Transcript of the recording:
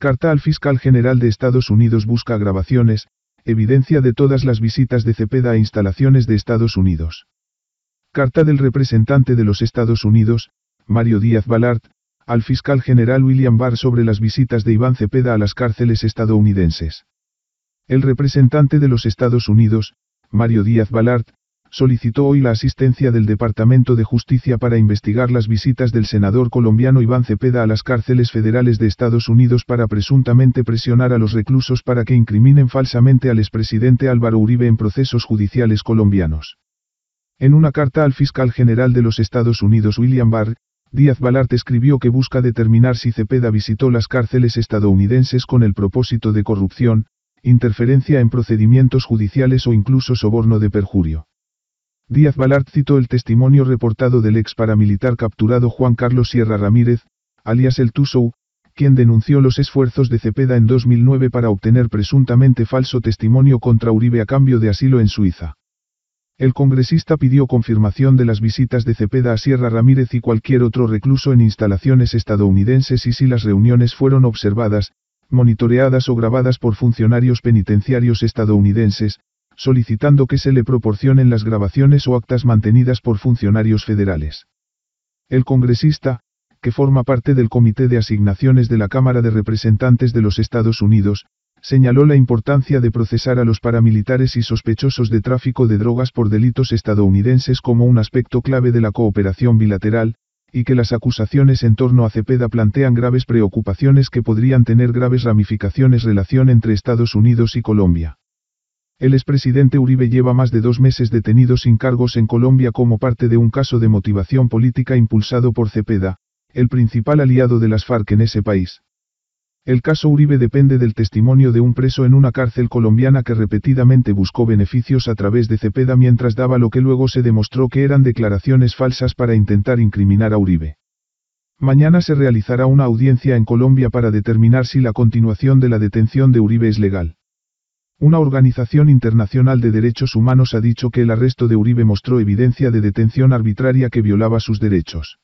Carta al fiscal general de Estados Unidos busca grabaciones, evidencia de todas las visitas de Cepeda a instalaciones de Estados Unidos. Carta del representante de los Estados Unidos, Mario Díaz Balart, al fiscal general William Barr sobre las visitas de Iván Cepeda a las cárceles estadounidenses. El representante de los Estados Unidos, Mario Díaz Balart, solicitó hoy la asistencia del Departamento de Justicia para investigar las visitas del senador colombiano Iván Cepeda a las cárceles federales de Estados Unidos para presuntamente presionar a los reclusos para que incriminen falsamente al expresidente Álvaro Uribe en procesos judiciales colombianos. En una carta al fiscal general de los Estados Unidos William Barr, Díaz Balart escribió que busca determinar si Cepeda visitó las cárceles estadounidenses con el propósito de corrupción, interferencia en procedimientos judiciales o incluso soborno de perjurio. Díaz Balart citó el testimonio reportado del ex paramilitar capturado Juan Carlos Sierra Ramírez, alias el Tusou, quien denunció los esfuerzos de Cepeda en 2009 para obtener presuntamente falso testimonio contra Uribe a cambio de asilo en Suiza. El congresista pidió confirmación de las visitas de Cepeda a Sierra Ramírez y cualquier otro recluso en instalaciones estadounidenses y si las reuniones fueron observadas, monitoreadas o grabadas por funcionarios penitenciarios estadounidenses, solicitando que se le proporcionen las grabaciones o actas mantenidas por funcionarios federales. El congresista, que forma parte del Comité de Asignaciones de la Cámara de Representantes de los Estados Unidos, señaló la importancia de procesar a los paramilitares y sospechosos de tráfico de drogas por delitos estadounidenses como un aspecto clave de la cooperación bilateral, y que las acusaciones en torno a Cepeda plantean graves preocupaciones que podrían tener graves ramificaciones relación entre Estados Unidos y Colombia. El expresidente Uribe lleva más de dos meses detenido sin cargos en Colombia como parte de un caso de motivación política impulsado por Cepeda, el principal aliado de las FARC en ese país. El caso Uribe depende del testimonio de un preso en una cárcel colombiana que repetidamente buscó beneficios a través de Cepeda mientras daba lo que luego se demostró que eran declaraciones falsas para intentar incriminar a Uribe. Mañana se realizará una audiencia en Colombia para determinar si la continuación de la detención de Uribe es legal. Una organización internacional de derechos humanos ha dicho que el arresto de Uribe mostró evidencia de detención arbitraria que violaba sus derechos.